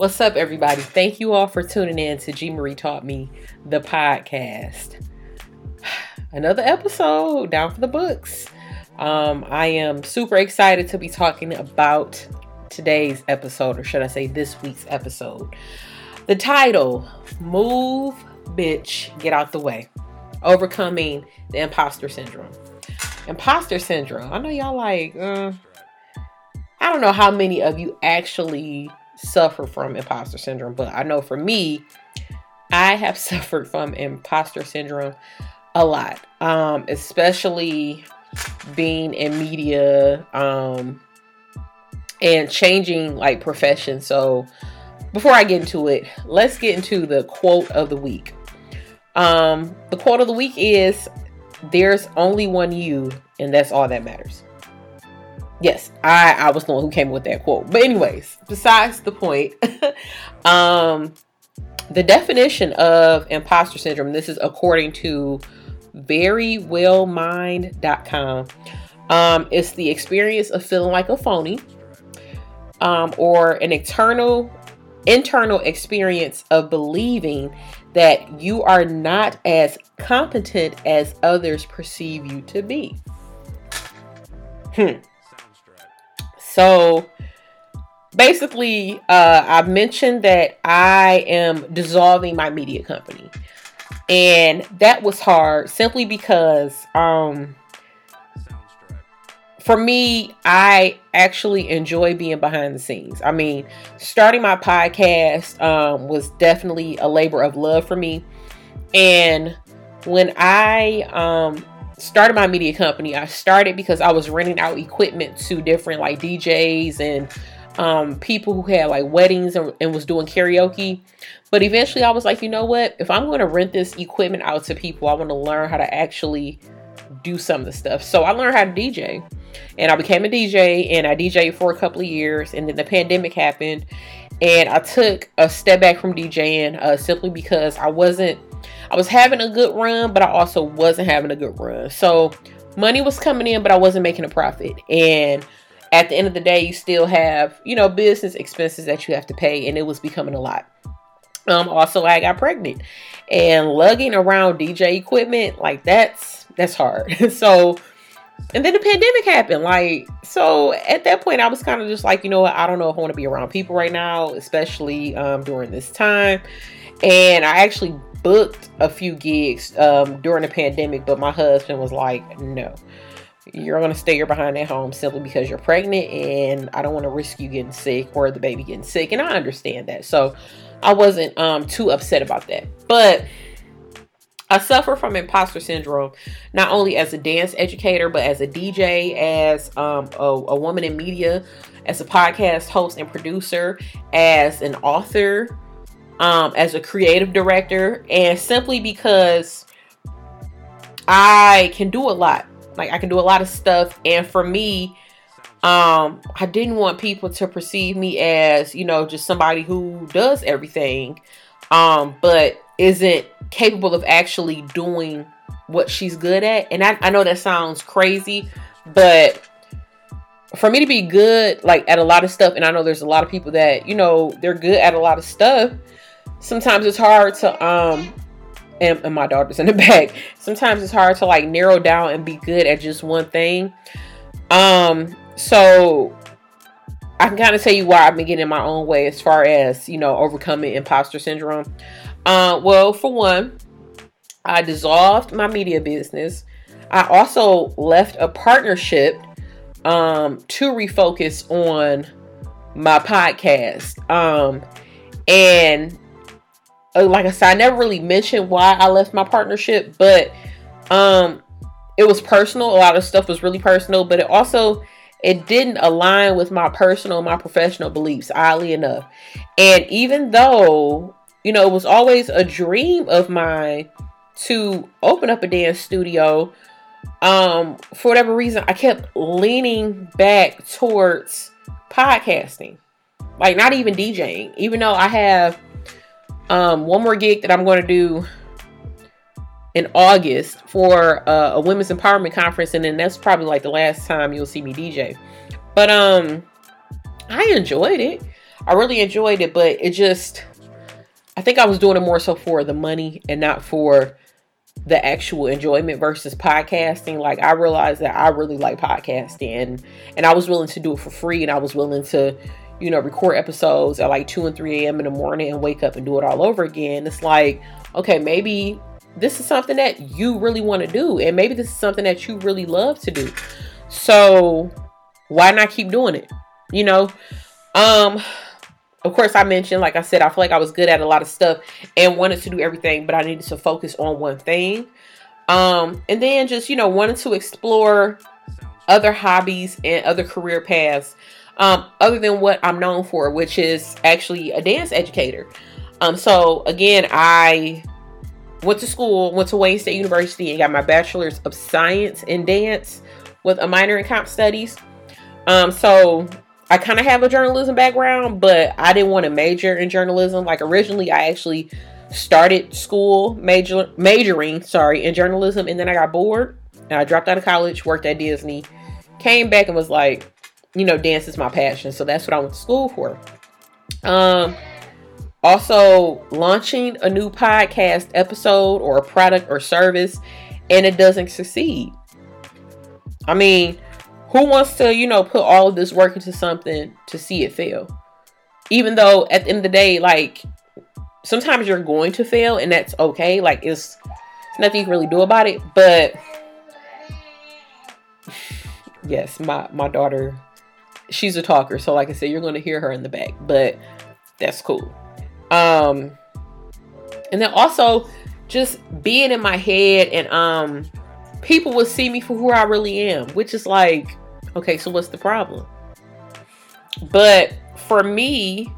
What's up, everybody? Thank you all for tuning in to G Marie Taught Me, the podcast. Another episode down for the books. Um, I am super excited to be talking about today's episode, or should I say this week's episode. The title Move, Bitch, Get Out the Way Overcoming the Imposter Syndrome. Imposter Syndrome. I know y'all like, uh, I don't know how many of you actually suffer from imposter syndrome, but I know for me, I have suffered from imposter syndrome a lot, um, especially being in media um, and changing like profession. So, before I get into it, let's get into the quote of the week. Um, the quote of the week is There's only one you, and that's all that matters. Yes, I I was the one who came up with that quote. But anyways, besides the point, um, the definition of imposter syndrome. This is according to verywellmind.com. Um, it's the experience of feeling like a phony, um, or an internal internal experience of believing that you are not as competent as others perceive you to be. Hmm. So basically, uh, I've mentioned that I am dissolving my media company. And that was hard simply because um, for me, I actually enjoy being behind the scenes. I mean, starting my podcast um, was definitely a labor of love for me. And when I um, started my media company, I started because I was renting out equipment to different like DJs and um, people who had like weddings and, and, was doing karaoke. But eventually I was like, you know what? If I'm going to rent this equipment out to people, I want to learn how to actually do some of the stuff. So I learned how to DJ and I became a DJ and I DJed for a couple of years. And then the pandemic happened and I took a step back from DJing uh, simply because I wasn't I was having a good run, but I also wasn't having a good run. So money was coming in, but I wasn't making a profit. And at the end of the day, you still have, you know, business expenses that you have to pay, and it was becoming a lot. Um, also I got pregnant and lugging around DJ equipment, like that's that's hard. so and then the pandemic happened. Like, so at that point, I was kind of just like, you know what? I don't know if I want to be around people right now, especially um, during this time. And I actually booked a few gigs um, during the pandemic, but my husband was like, no, you're going to stay here behind at home simply because you're pregnant and I don't want to risk you getting sick or the baby getting sick. And I understand that. So I wasn't um, too upset about that. But I suffer from imposter syndrome, not only as a dance educator, but as a DJ, as um, a, a woman in media, as a podcast host and producer, as an author, um, as a creative director, and simply because I can do a lot. Like I can do a lot of stuff, and for me, um, I didn't want people to perceive me as you know just somebody who does everything, um, but isn't capable of actually doing what she's good at. And I, I know that sounds crazy, but for me to be good like at a lot of stuff and i know there's a lot of people that you know they're good at a lot of stuff sometimes it's hard to um and, and my daughter's in the back. Sometimes it's hard to like narrow down and be good at just one thing. Um so i can kind of tell you why i've been getting in my own way as far as you know overcoming imposter syndrome. Uh well for one i dissolved my media business. I also left a partnership um to refocus on my podcast. Um and like I said, I never really mentioned why I left my partnership, but um, it was personal. A lot of stuff was really personal, but it also it didn't align with my personal, my professional beliefs. Oddly enough, and even though you know it was always a dream of mine to open up a dance studio, um, for whatever reason, I kept leaning back towards podcasting, like not even DJing, even though I have um, one more gig that I'm going to do in August for uh, a women's empowerment conference, and then that's probably like the last time you'll see me DJ. But um, I enjoyed it. I really enjoyed it, but it just I think I was doing it more so for the money and not for the actual enjoyment versus podcasting. Like I realized that I really like podcasting and, and I was willing to do it for free and I was willing to, you know, record episodes at like 2 and 3 a.m. in the morning and wake up and do it all over again. It's like, okay, maybe this is something that you really want to do and maybe this is something that you really love to do. So why not keep doing it? You know? Um of course, I mentioned, like I said, I feel like I was good at a lot of stuff and wanted to do everything, but I needed to focus on one thing. Um, and then just, you know, wanted to explore other hobbies and other career paths um, other than what I'm known for, which is actually a dance educator. Um, so again, I went to school, went to Wayne State University and got my bachelor's of science in dance with a minor in comp studies. Um, so I kind of have a journalism background, but I didn't want to major in journalism. Like originally, I actually started school major majoring, sorry, in journalism, and then I got bored and I dropped out of college, worked at Disney, came back and was like, you know, dance is my passion, so that's what I went to school for. Um, also launching a new podcast episode or a product or service, and it doesn't succeed. I mean who wants to, you know, put all of this work into something to see it fail? Even though at the end of the day, like sometimes you're going to fail and that's okay. Like it's, it's nothing you can really do about it. But yes, my my daughter, she's a talker. So like I said, you're gonna hear her in the back, but that's cool. Um and then also just being in my head and um people will see me for who I really am, which is like Okay, so what's the problem? But for me,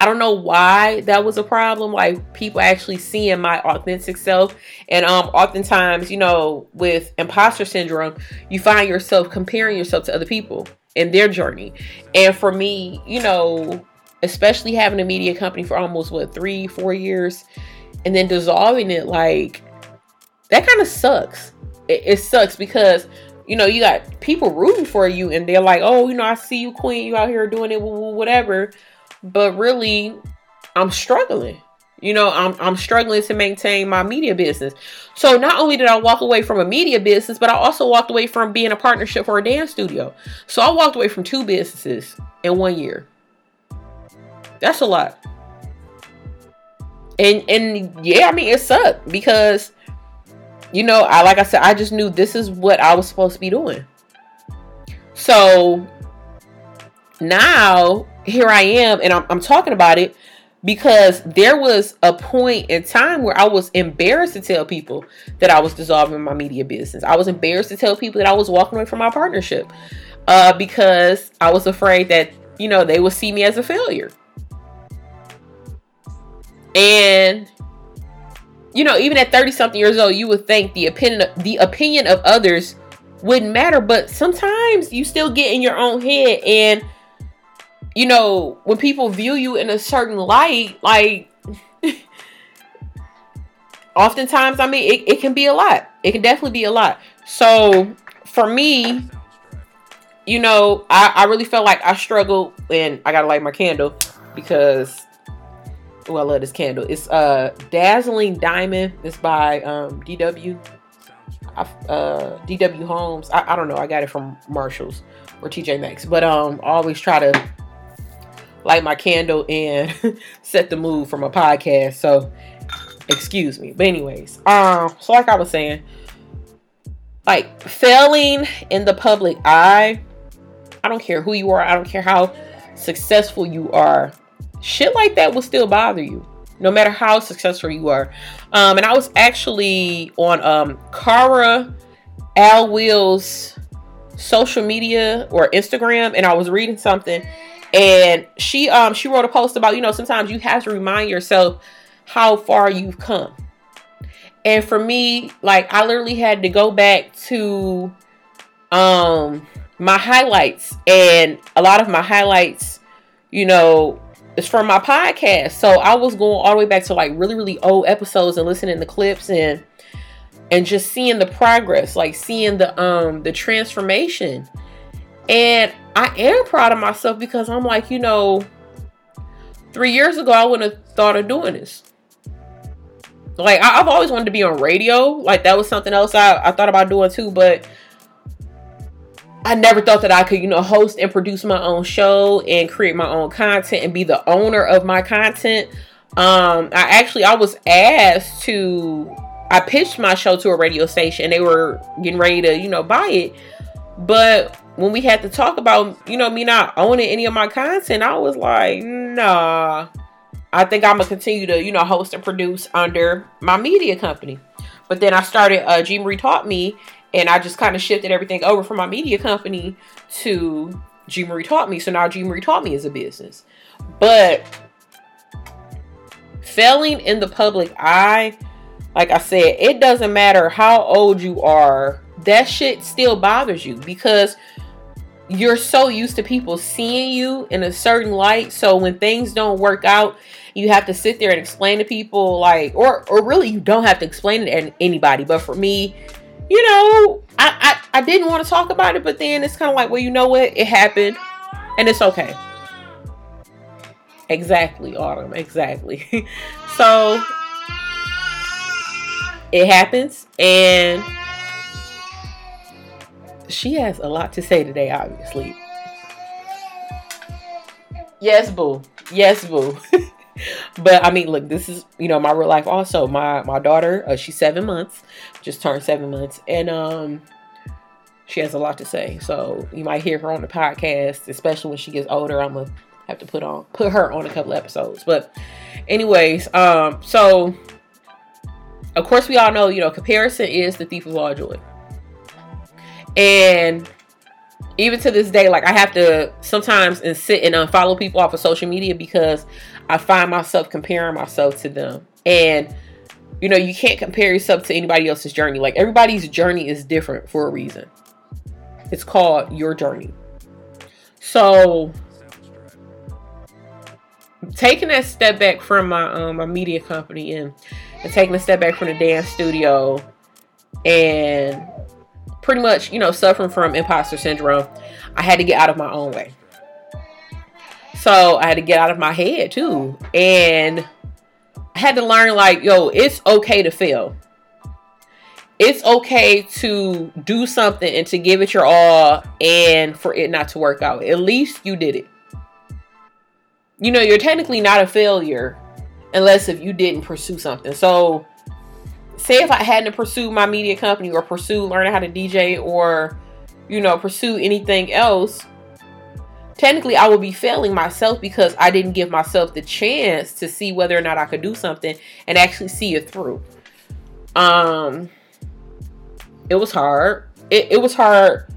I don't know why that was a problem. Like people actually seeing my authentic self. And um oftentimes, you know, with imposter syndrome, you find yourself comparing yourself to other people in their journey. And for me, you know, especially having a media company for almost what three, four years, and then dissolving it, like that kind of sucks. It, it sucks because you know, you got people rooting for you and they're like, oh, you know, I see you, queen, you out here doing it, whatever. But really, I'm struggling. You know, I'm, I'm struggling to maintain my media business. So not only did I walk away from a media business, but I also walked away from being a partnership for a dance studio. So I walked away from two businesses in one year. That's a lot. And and yeah, I mean it sucked because you know, I like I said, I just knew this is what I was supposed to be doing. So now here I am, and I'm, I'm talking about it because there was a point in time where I was embarrassed to tell people that I was dissolving my media business. I was embarrassed to tell people that I was walking away from my partnership uh, because I was afraid that you know they would see me as a failure. And you know, even at 30 something years old, you would think the opinion the opinion of others wouldn't matter, but sometimes you still get in your own head and you know, when people view you in a certain light, like oftentimes, I mean, it, it can be a lot. It can definitely be a lot. So for me, you know, I, I really felt like I struggled and I gotta light my candle because Oh, I love this candle. It's uh Dazzling Diamond. It's by um DW. Uh DW Holmes. I, I don't know. I got it from Marshalls or TJ Maxx. But um I always try to light my candle and set the mood for my podcast. So excuse me. But anyways, um, so like I was saying, like failing in the public eye, I don't care who you are, I don't care how successful you are shit like that will still bother you no matter how successful you are. Um, and I was actually on um, Cara Al Alwill's social media or Instagram, and I was reading something, and she um she wrote a post about you know sometimes you have to remind yourself how far you've come. And for me, like I literally had to go back to um my highlights, and a lot of my highlights, you know, it's from my podcast. So I was going all the way back to like really, really old episodes and listening to clips and and just seeing the progress, like seeing the um the transformation. And I am proud of myself because I'm like, you know, three years ago, I wouldn't have thought of doing this. Like I, have always wanted to be on radio. Like that was something else I, I thought about doing too, but I never thought that I could, you know, host and produce my own show and create my own content and be the owner of my content. Um, I actually I was asked to I pitched my show to a radio station. They were getting ready to, you know, buy it. But when we had to talk about, you know, me not owning any of my content, I was like, nah. I think I'm gonna continue to, you know, host and produce under my media company. But then I started uh G Marie taught me and I just kind of shifted everything over from my media company to G Marie taught me. So now G Marie taught me is a business. But failing in the public eye, like I said, it doesn't matter how old you are, that shit still bothers you because you're so used to people seeing you in a certain light. So when things don't work out, you have to sit there and explain to people like or or really you don't have to explain it to anybody. But for me, you know, I I, I didn't want to talk about it, but then it's kind of like, well, you know what? It happened and it's okay. Exactly, Autumn. Exactly. so it happens and she has a lot to say today, obviously. Yes, boo. Yes, boo. but I mean, look, this is you know my real life. Also, my my daughter, uh, she's seven months, just turned seven months, and um, she has a lot to say. So you might hear her on the podcast, especially when she gets older. I'm gonna have to put on put her on a couple episodes. But anyways, um, so of course we all know you know comparison is the thief of all joy. And even to this day, like I have to sometimes and sit and unfollow people off of social media because I find myself comparing myself to them. And you know, you can't compare yourself to anybody else's journey. Like everybody's journey is different for a reason. It's called your journey. So taking that step back from my um my media company and, and taking a step back from the dance studio and pretty much, you know, suffering from imposter syndrome, I had to get out of my own way. So I had to get out of my head too. And I had to learn like, yo, it's okay to fail. It's okay to do something and to give it your all and for it not to work out. At least you did it. You know, you're technically not a failure unless if you didn't pursue something. So say if I hadn't pursued my media company or pursue learning how to DJ or, you know, pursue anything else, technically I would be failing myself because I didn't give myself the chance to see whether or not I could do something and actually see it through. Um, it was hard. It, it was hard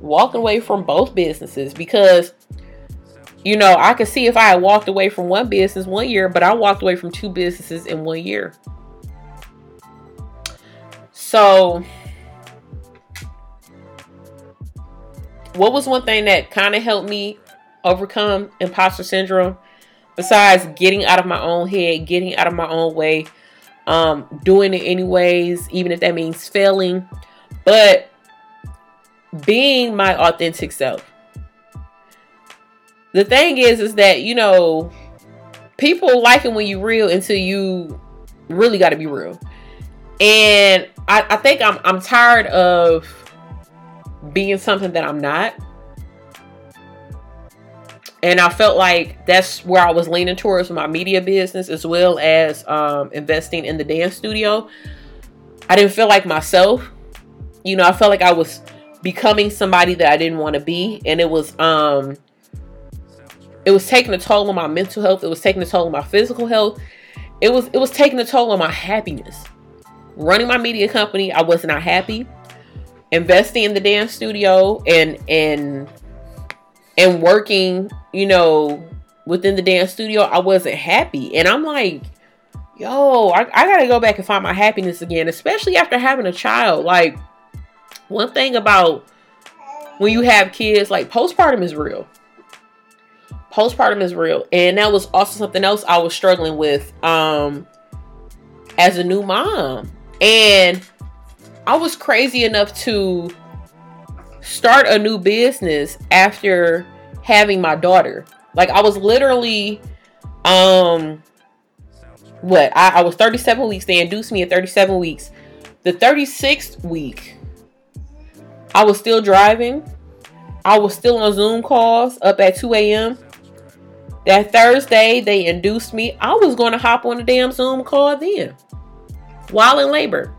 walking away from both businesses because you know, I could see if I had walked away from one business one year, but I walked away from two businesses in one year. So, what was one thing that kind of helped me overcome imposter syndrome? Besides getting out of my own head, getting out of my own way, um, doing it anyways, even if that means failing, but being my authentic self. The thing is, is that you know, people like it when you're real until you really got to be real. And I, I think I'm I'm tired of being something that I'm not. And I felt like that's where I was leaning towards my media business as well as um, investing in the dance studio. I didn't feel like myself. You know, I felt like I was becoming somebody that I didn't want to be. And it was um it was taking a toll on my mental health. It was taking a toll on my physical health. It was it was taking a toll on my happiness running my media company, I was not happy. Investing in the dance studio and and and working, you know, within the dance studio, I wasn't happy. And I'm like, yo, I, I gotta go back and find my happiness again, especially after having a child. Like, one thing about when you have kids, like postpartum is real. Postpartum is real. And that was also something else I was struggling with um as a new mom. And I was crazy enough to start a new business after having my daughter. Like I was literally Um, what? I, I was 37 weeks. They induced me at 37 weeks. The 36th week, I was still driving. I was still on Zoom calls up at 2 a.m. That Thursday, they induced me. I was going to hop on a damn Zoom call then while in labor.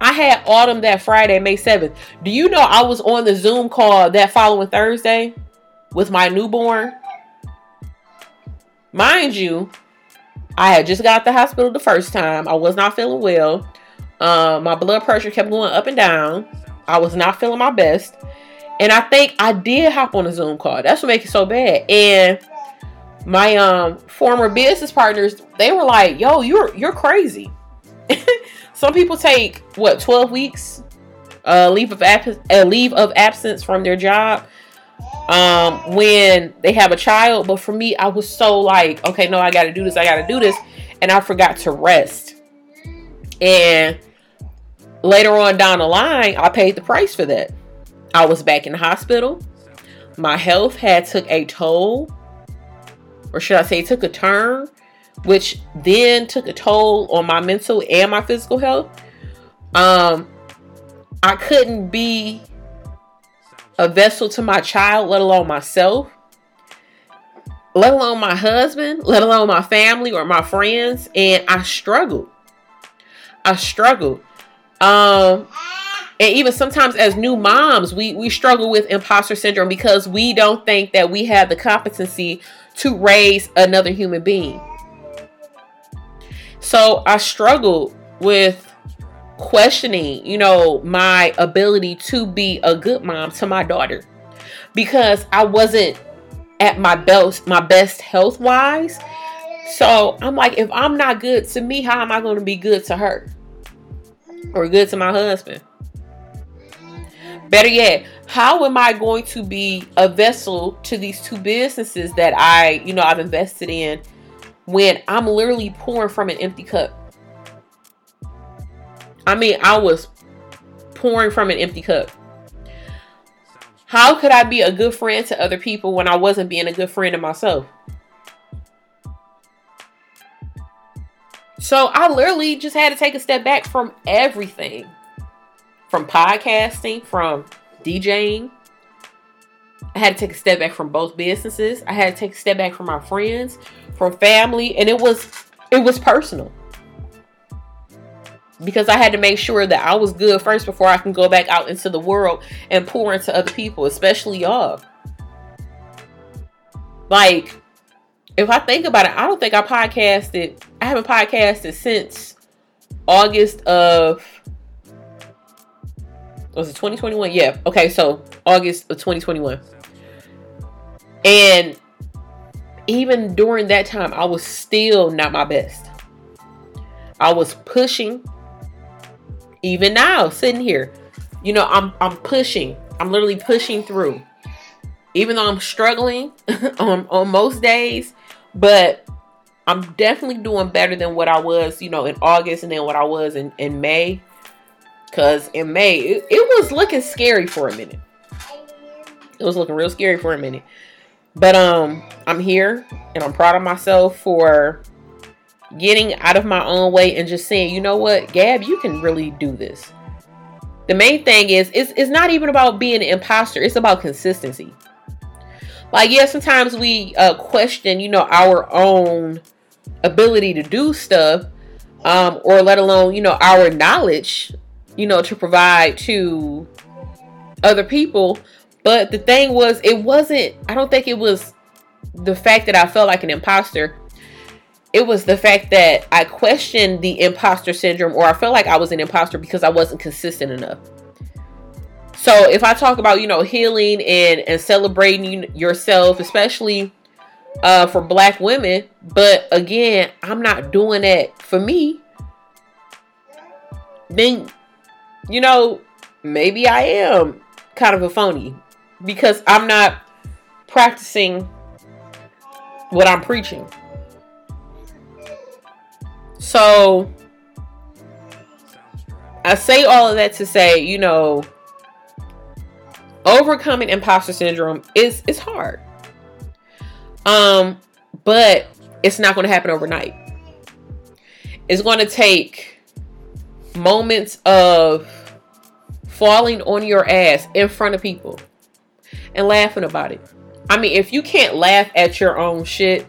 I had autumn that Friday, May 7th. Do you know I was on the Zoom call that following Thursday with my newborn? Mind you, I had just got the hospital the first time. I was not feeling well. Um, my blood pressure kept going up and down. I was not feeling my best. And I think I did hop on a Zoom call. That's what makes it so bad. And my um former business partners, they were like, "Yo, you're you're crazy." Some people take what 12 weeks uh, leave of ab- a leave of absence from their job um, when they have a child. But for me, I was so like, okay, no, I got to do this. I got to do this, and I forgot to rest. And later on down the line, I paid the price for that. I was back in the hospital. My health had took a toll, or should I say, took a turn which then took a toll on my mental and my physical health. Um, I couldn't be a vessel to my child, let alone myself, let alone my husband, let alone my family or my friends, and I struggled. I struggled. Um, and even sometimes as new moms, we we struggle with imposter syndrome because we don't think that we have the competency to raise another human being. So I struggled with questioning, you know, my ability to be a good mom to my daughter because I wasn't at my best my best health wise. So I'm like, if I'm not good to me, how am I going to be good to her? Or good to my husband? Better yet, how am I going to be a vessel to these two businesses that I, you know, I've invested in when I'm literally pouring from an empty cup. I mean, I was pouring from an empty cup. How could I be a good friend to other people when I wasn't being a good friend to myself? So I literally just had to take a step back from everything from podcasting, from DJing. I had to take a step back from both businesses. I had to take a step back from my friends, from family, and it was it was personal. Because I had to make sure that I was good first before I can go back out into the world and pour into other people, especially y'all. Like, if I think about it, I don't think I podcasted. I haven't podcasted since August of Oh, was it 2021? Yeah. Okay, so August of 2021. And even during that time, I was still not my best. I was pushing. Even now, sitting here, you know, I'm I'm pushing. I'm literally pushing through. Even though I'm struggling on, on most days, but I'm definitely doing better than what I was, you know, in August and then what I was in, in May. Cause in May, it, it was looking scary for a minute. It was looking real scary for a minute. But um, I'm here and I'm proud of myself for getting out of my own way and just saying, you know what, Gab, you can really do this. The main thing is, it's, it's not even about being an imposter, it's about consistency. Like, yeah, sometimes we uh, question, you know, our own ability to do stuff, um, or let alone, you know, our knowledge, you know, to provide to other people. But the thing was, it wasn't, I don't think it was the fact that I felt like an imposter. It was the fact that I questioned the imposter syndrome, or I felt like I was an imposter because I wasn't consistent enough. So if I talk about, you know, healing and, and celebrating yourself, especially uh, for black women, but again, I'm not doing that for me, then, you know, maybe I am kind of a phony because I'm not practicing what I'm preaching. So I say all of that to say, you know, overcoming imposter syndrome is is hard. Um, but it's not going to happen overnight. It's going to take moments of falling on your ass in front of people and laughing about it. I mean, if you can't laugh at your own shit,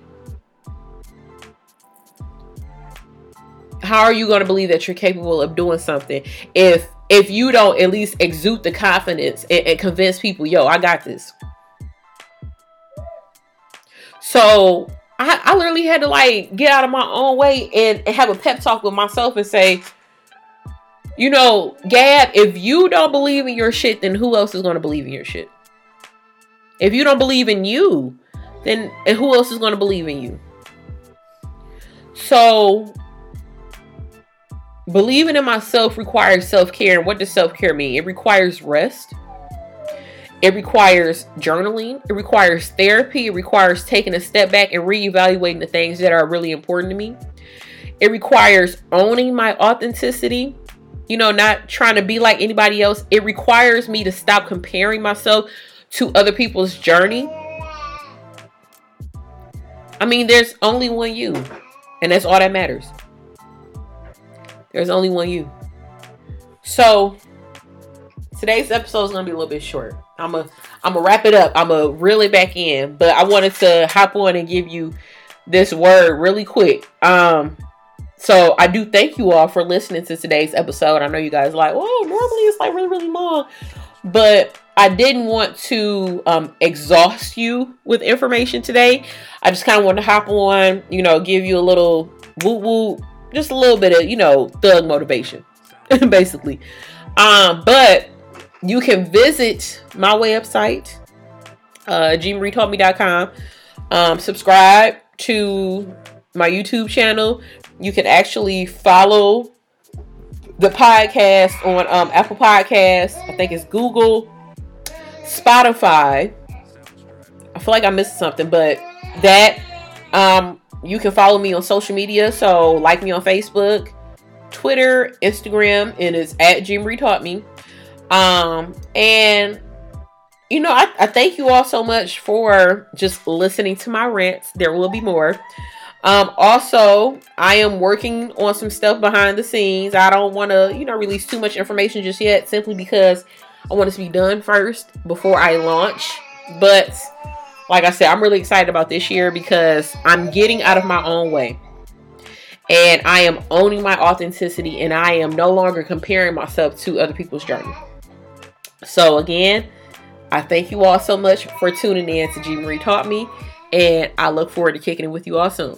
how are you going to believe that you're capable of doing something if if you don't at least exude the confidence and, and convince people, yo, I got this. So I, I literally had to like get out of my own way and, and have a pep talk with myself and say, you know, Gab, if you don't believe in your shit, then who else is going to believe in your shit? If you don't believe in you, then who else is going to believe in you? So believing in myself requires self-care. And what does self-care mean? It requires rest. It requires journaling. It requires therapy. It requires taking a step back and reevaluating the things that are really important to me. It requires owning my authenticity. You know, not trying to be like anybody else. It requires me to stop comparing myself to other people's journey. I mean, there's only one you, and that's all that matters. There's only one you. So today's episode is gonna be a little bit short. I'm a I'm gonna wrap it up. I'm gonna reel it back in, but I wanted to hop on and give you this word really quick. Um, so I do thank you all for listening to today's episode. I know you guys like, oh, normally it's like really really long, but I didn't want to um, exhaust you with information today. I just kind of want to hop on, you know, give you a little woo woo just a little bit of you know thug motivation basically um but you can visit my website uh gmaritaught um subscribe to my youtube channel you can actually follow the podcast on um apple Podcasts. i think it's google spotify i feel like i missed something but that um you can follow me on social media. So like me on Facebook, Twitter, Instagram, and it's at G Marie Taught Me. Um, and you know, I, I thank you all so much for just listening to my rants. There will be more. Um, also, I am working on some stuff behind the scenes. I don't want to, you know, release too much information just yet, simply because I want it to be done first before I launch. But like I said, I'm really excited about this year because I'm getting out of my own way. And I am owning my authenticity and I am no longer comparing myself to other people's journey. So again, I thank you all so much for tuning in to G Marie Taught Me. And I look forward to kicking it with you all soon.